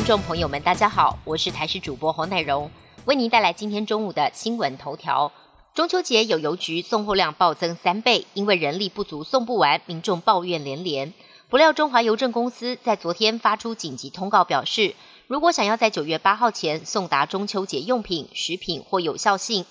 观众朋友们，大家好，我是台视主播侯乃荣，为您带来今天中午的新闻头条。中秋节有邮局送货量暴增三倍，因为人力不足送不完，民众抱怨连连。不料中华邮政公司在昨天发出紧急通告，表示如果想要在九月八号前送达中秋节用品、食品或有效性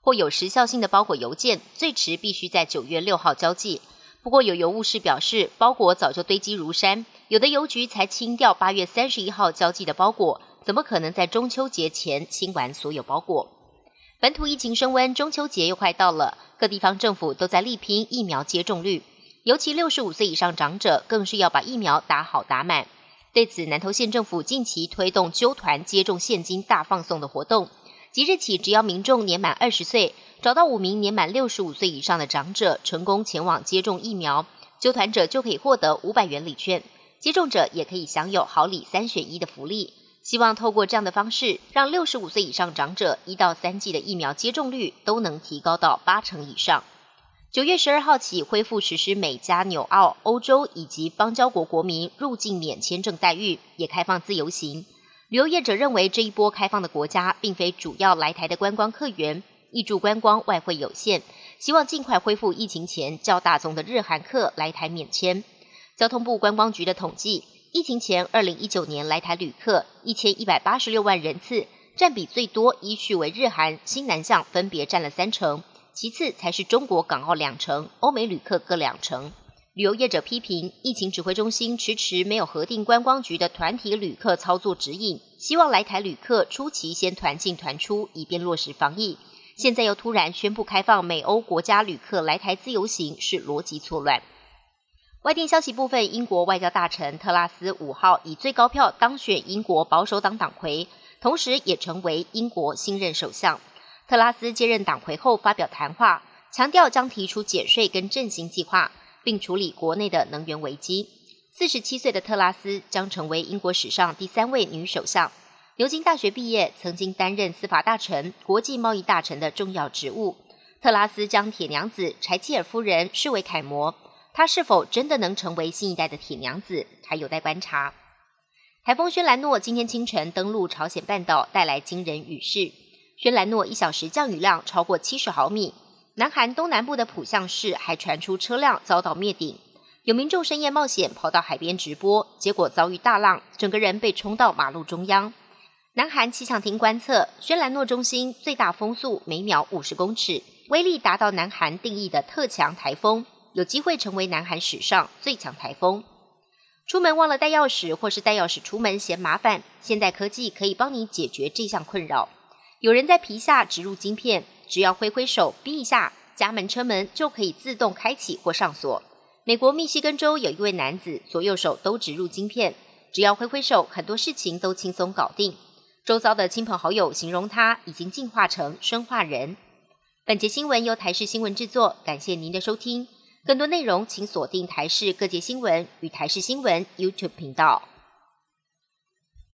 或有时效性的包裹邮件，最迟必须在九月六号交寄。不过，有邮务士表示，包裹早就堆积如山，有的邮局才清掉八月三十一号交寄的包裹，怎么可能在中秋节前清完所有包裹？本土疫情升温，中秋节又快到了，各地方政府都在力拼疫苗接种率，尤其六十五岁以上长者，更是要把疫苗打好打满。对此，南投县政府近期推动揪团接种现金大放送的活动，即日起，只要民众年满二十岁。找到五名年满六十五岁以上的长者，成功前往接种疫苗，纠团者就可以获得五百元礼券，接种者也可以享有好礼三选一的福利。希望透过这样的方式，让六十五岁以上长者一到三剂的疫苗接种率都能提高到八成以上。九月十二号起恢复实施美加、纽澳、欧洲以及邦交国国民入境免签证待遇，也开放自由行。旅游业者认为，这一波开放的国家并非主要来台的观光客源。挹注观光外汇有限，希望尽快恢复疫情前较大宗的日韩客来台免签。交通部观光局的统计，疫情前二零一九年来台旅客一千一百八十六万人次，占比最多依序为日韩、新南向分别占了三成，其次才是中国港澳两成，欧美旅客各两成。旅游业者批评，疫情指挥中心迟迟没有核定观光局的团体旅客操作指引，希望来台旅客初期先团进团出，以便落实防疫。现在又突然宣布开放美欧国家旅客来台自由行，是逻辑错乱。外电消息部分，英国外交大臣特拉斯五号以最高票当选英国保守党党魁，同时也成为英国新任首相。特拉斯接任党魁后发表谈话，强调将提出减税跟振兴计划，并处理国内的能源危机。四十七岁的特拉斯将成为英国史上第三位女首相。牛津大学毕业，曾经担任司法大臣、国际贸易大臣的重要职务。特拉斯将铁娘子柴契尔夫人视为楷模，她是否真的能成为新一代的铁娘子，还有待观察。台风轩兰诺今天清晨登陆朝鲜半岛，带来惊人雨势。轩兰诺一小时降雨量超过七十毫米。南韩东南部的浦项市还传出车辆遭到灭顶，有民众深夜冒险跑到海边直播，结果遭遇大浪，整个人被冲到马路中央。南韩气象厅观测，轩兰诺中心最大风速每秒五十公尺，威力达到南韩定义的特强台风，有机会成为南韩史上最强台风。出门忘了带钥匙，或是带钥匙出门嫌麻烦，现代科技可以帮你解决这项困扰。有人在皮下植入晶片，只要挥挥手，逼一下，家门车门就可以自动开启或上锁。美国密西根州有一位男子，左右手都植入晶片，只要挥挥手，很多事情都轻松搞定。周遭的亲朋好友形容他已经进化成生化人。本节新闻由台视新闻制作，感谢您的收听。更多内容请锁定台视各界新闻与台视新闻 YouTube 频道。